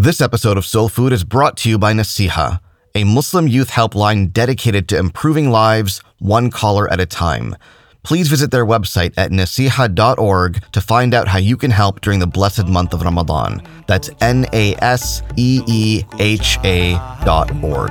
This episode of Soul Food is brought to you by Naseeha, a Muslim youth helpline dedicated to improving lives one caller at a time. Please visit their website at naseeha.org to find out how you can help during the blessed month of Ramadan. That's N A S E E H A dot org.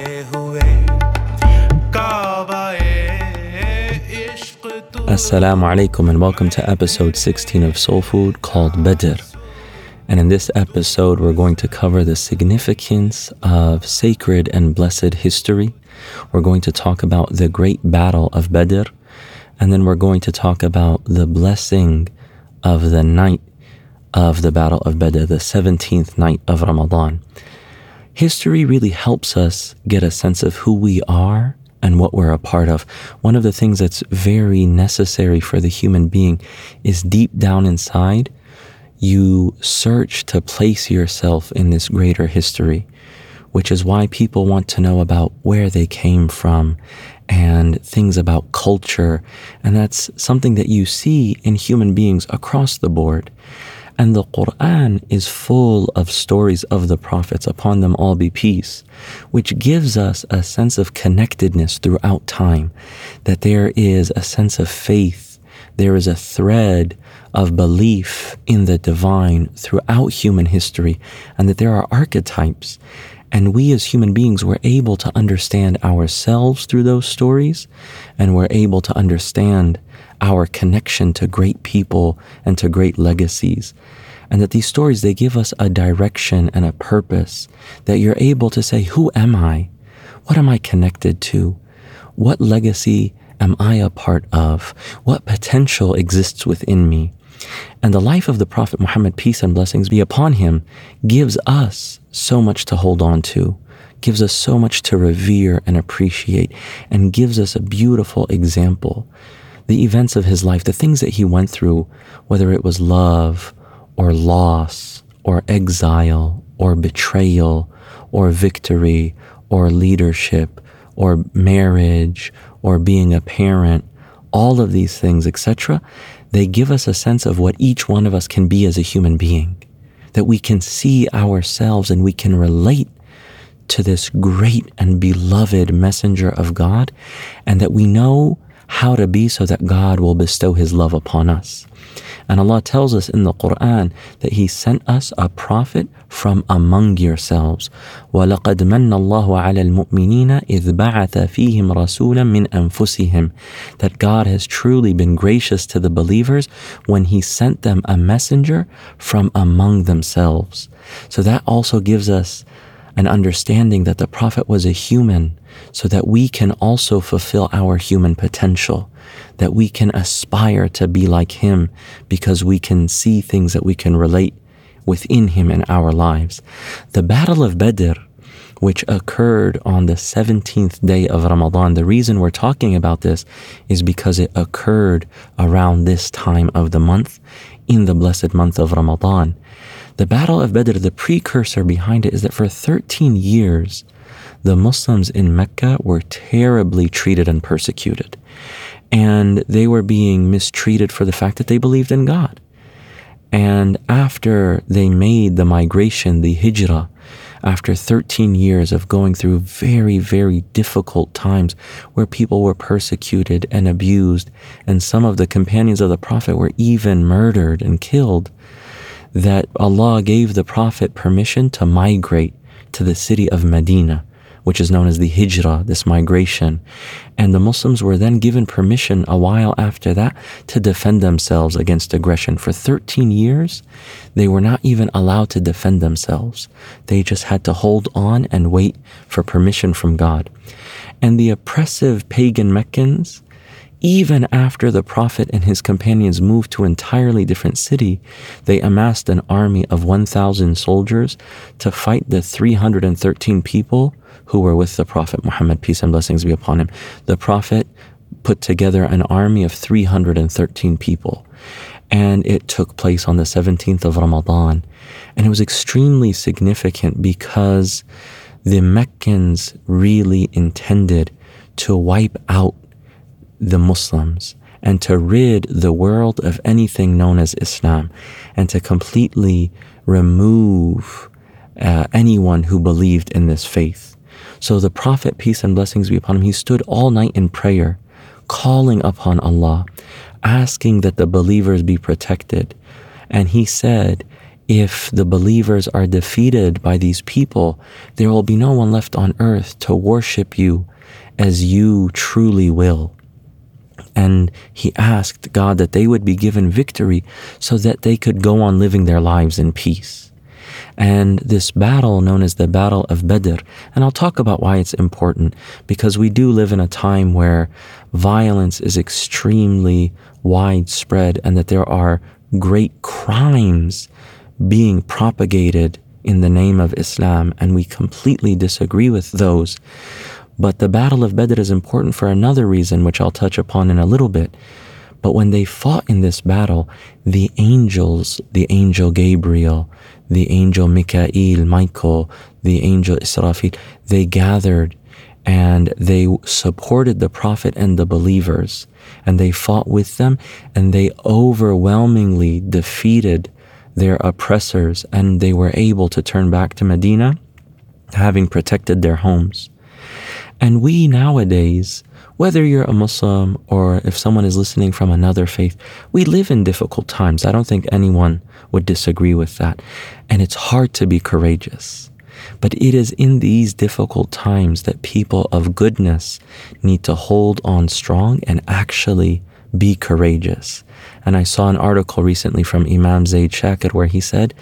Assalamu alaikum and welcome to episode 16 of Soul Food called Badr. And in this episode, we're going to cover the significance of sacred and blessed history. We're going to talk about the great battle of Badr. And then we're going to talk about the blessing of the night of the battle of Badr, the 17th night of Ramadan. History really helps us get a sense of who we are and what we're a part of. One of the things that's very necessary for the human being is deep down inside, you search to place yourself in this greater history, which is why people want to know about where they came from and things about culture. And that's something that you see in human beings across the board. And the Quran is full of stories of the prophets, upon them all be peace, which gives us a sense of connectedness throughout time, that there is a sense of faith, there is a thread of belief in the divine throughout human history, and that there are archetypes. And we as human beings were able to understand ourselves through those stories, and we're able to understand our connection to great people and to great legacies. And that these stories, they give us a direction and a purpose that you're able to say, who am I? What am I connected to? What legacy am I a part of? What potential exists within me? And the life of the Prophet Muhammad, peace and blessings be upon him, gives us so much to hold on to, gives us so much to revere and appreciate, and gives us a beautiful example the events of his life, the things that he went through, whether it was love or loss or exile or betrayal or victory or leadership or marriage or being a parent, all of these things, etc., they give us a sense of what each one of us can be as a human being. That we can see ourselves and we can relate to this great and beloved messenger of God, and that we know how to be so that God will bestow His love upon us. And Allah tells us in the Quran that He sent us a prophet from among yourselves. وَلَقَدْ مَنَّ اللَّهُ عَلَى الْمُؤْمِنِينَ إِذْ بَعَثَ فِيهِمْ رَسُولًا مِنْ أَنفُسِهِمْ That God has truly been gracious to the believers when He sent them a messenger from among themselves. So that also gives us an understanding that the Prophet was a human so that we can also fulfill our human potential, that we can aspire to be like him because we can see things that we can relate within him in our lives. The Battle of Badr, which occurred on the 17th day of Ramadan, the reason we're talking about this is because it occurred around this time of the month in the blessed month of Ramadan. The Battle of Badr, the precursor behind it is that for 13 years, the Muslims in Mecca were terribly treated and persecuted. And they were being mistreated for the fact that they believed in God. And after they made the migration, the hijrah, after 13 years of going through very, very difficult times where people were persecuted and abused, and some of the companions of the Prophet were even murdered and killed, that Allah gave the Prophet permission to migrate to the city of Medina which is known as the hijrah, this migration. And the Muslims were then given permission a while after that to defend themselves against aggression. For 13 years, they were not even allowed to defend themselves. They just had to hold on and wait for permission from God. And the oppressive pagan Meccans even after the Prophet and his companions moved to an entirely different city, they amassed an army of 1,000 soldiers to fight the 313 people who were with the Prophet Muhammad, peace and blessings be upon him. The Prophet put together an army of 313 people. And it took place on the 17th of Ramadan. And it was extremely significant because the Meccans really intended to wipe out the Muslims and to rid the world of anything known as Islam and to completely remove uh, anyone who believed in this faith. So the Prophet, peace and blessings be upon him, he stood all night in prayer, calling upon Allah, asking that the believers be protected. And he said, if the believers are defeated by these people, there will be no one left on earth to worship you as you truly will. And he asked God that they would be given victory so that they could go on living their lives in peace. And this battle, known as the Battle of Badr, and I'll talk about why it's important because we do live in a time where violence is extremely widespread and that there are great crimes being propagated in the name of Islam, and we completely disagree with those. But the Battle of Badr is important for another reason, which I'll touch upon in a little bit. But when they fought in this battle, the angels, the angel Gabriel, the angel Mikael, Michael, the angel Israfil, they gathered and they supported the Prophet and the believers. And they fought with them and they overwhelmingly defeated their oppressors and they were able to turn back to Medina having protected their homes. And we nowadays, whether you're a Muslim or if someone is listening from another faith, we live in difficult times. I don't think anyone would disagree with that. And it's hard to be courageous. But it is in these difficult times that people of goodness need to hold on strong and actually be courageous. And I saw an article recently from Imam Zaid Shakir where he said,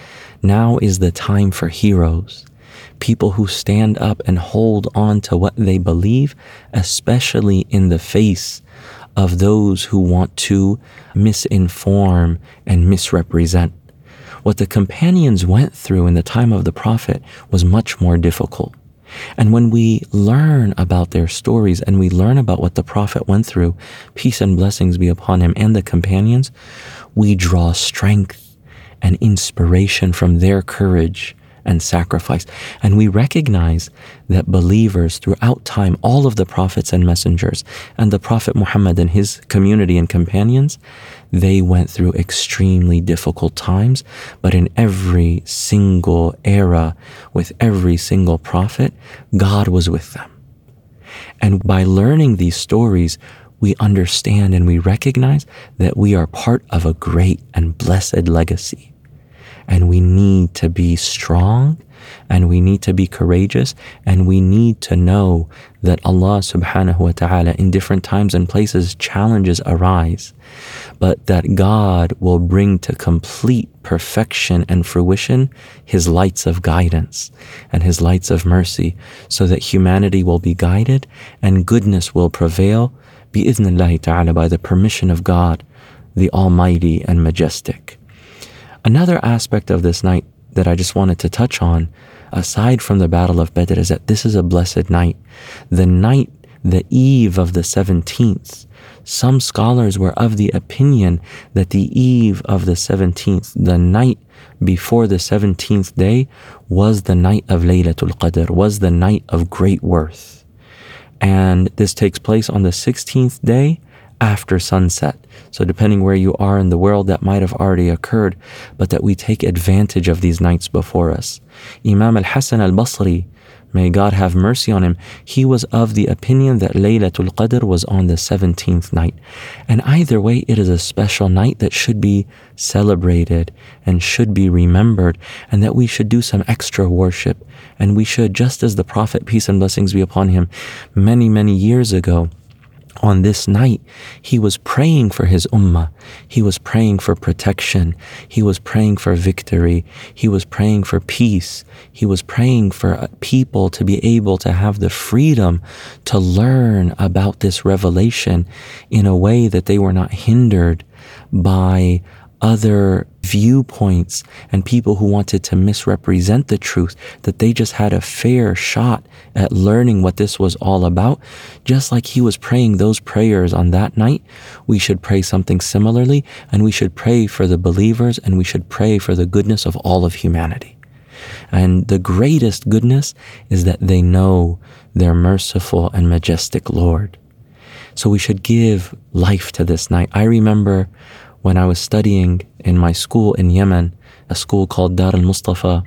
Now is the time for heroes people who stand up and hold on to what they believe, especially in the face of those who want to misinform and misrepresent. What the companions went through in the time of the Prophet was much more difficult. And when we learn about their stories and we learn about what the Prophet went through, peace and blessings be upon him and the companions, we draw strength and inspiration from their courage and sacrifice. And we recognize that believers throughout time, all of the prophets and messengers, and the Prophet Muhammad and his community and companions, they went through extremely difficult times. But in every single era, with every single prophet, God was with them. And by learning these stories, we understand and we recognize that we are part of a great and blessed legacy and we need to be strong and we need to be courageous and we need to know that Allah subhanahu wa ta'ala in different times and places challenges arise but that God will bring to complete perfection and fruition his lights of guidance and his lights of mercy so that humanity will be guided and goodness will prevail bi'idhnillahi ta'ala by the permission of God the almighty and majestic Another aspect of this night that I just wanted to touch on, aside from the Battle of Badr, is that this is a blessed night. The night, the eve of the 17th. Some scholars were of the opinion that the eve of the 17th, the night before the 17th day, was the night of Laylatul Qadr, was the night of great worth. And this takes place on the 16th day after sunset. So, depending where you are in the world, that might have already occurred, but that we take advantage of these nights before us. Imam al Hasan al Basri, may God have mercy on him, he was of the opinion that Laylatul Qadr was on the 17th night. And either way, it is a special night that should be celebrated and should be remembered, and that we should do some extra worship. And we should, just as the Prophet, peace and blessings be upon him, many, many years ago, on this night, he was praying for his ummah. He was praying for protection. He was praying for victory. He was praying for peace. He was praying for uh, people to be able to have the freedom to learn about this revelation in a way that they were not hindered by other viewpoints and people who wanted to misrepresent the truth, that they just had a fair shot at learning what this was all about. Just like he was praying those prayers on that night, we should pray something similarly, and we should pray for the believers and we should pray for the goodness of all of humanity. And the greatest goodness is that they know their merciful and majestic Lord. So we should give life to this night. I remember when I was studying in my school in Yemen, a school called Dar al Mustafa,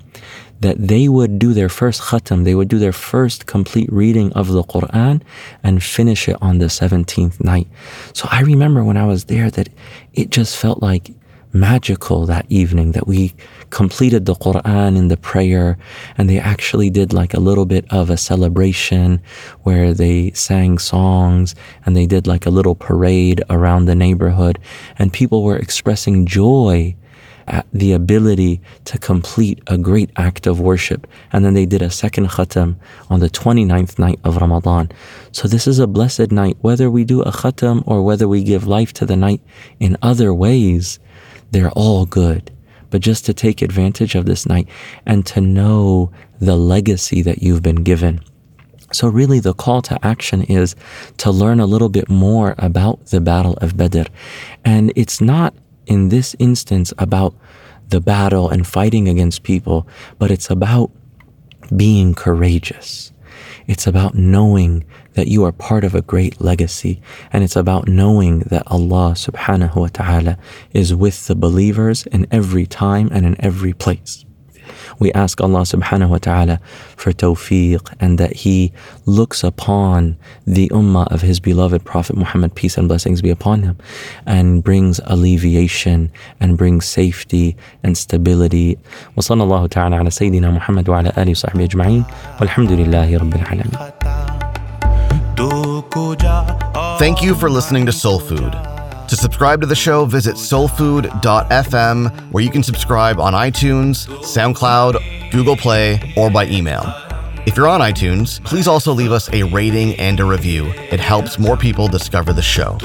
that they would do their first khatam, they would do their first complete reading of the Quran and finish it on the 17th night. So I remember when I was there that it just felt like magical that evening that we completed the Quran in the prayer and they actually did like a little bit of a celebration where they sang songs and they did like a little parade around the neighborhood and people were expressing joy at the ability to complete a great act of worship. And then they did a second khatam on the 29th night of Ramadan. So this is a blessed night. Whether we do a khatam or whether we give life to the night in other ways, they're all good. But just to take advantage of this night and to know the legacy that you've been given. So, really, the call to action is to learn a little bit more about the Battle of Badr. And it's not in this instance about the battle and fighting against people, but it's about being courageous. It's about knowing that you are part of a great legacy. And it's about knowing that Allah subhanahu wa ta'ala is with the believers in every time and in every place. We ask Allah subhanahu wa ta'ala for tawfiq and that He looks upon the ummah of His beloved Prophet Muhammad, peace and blessings be upon him, and brings alleviation and brings safety and stability. وصلى الله تعالى على سيدنا محمد وعلى آله وصحبه أجمعين والحمد لله رب العالمين Thank you for listening to Soul Food. To subscribe to the show, visit soulfood.fm, where you can subscribe on iTunes, SoundCloud, Google Play, or by email. If you're on iTunes, please also leave us a rating and a review. It helps more people discover the show.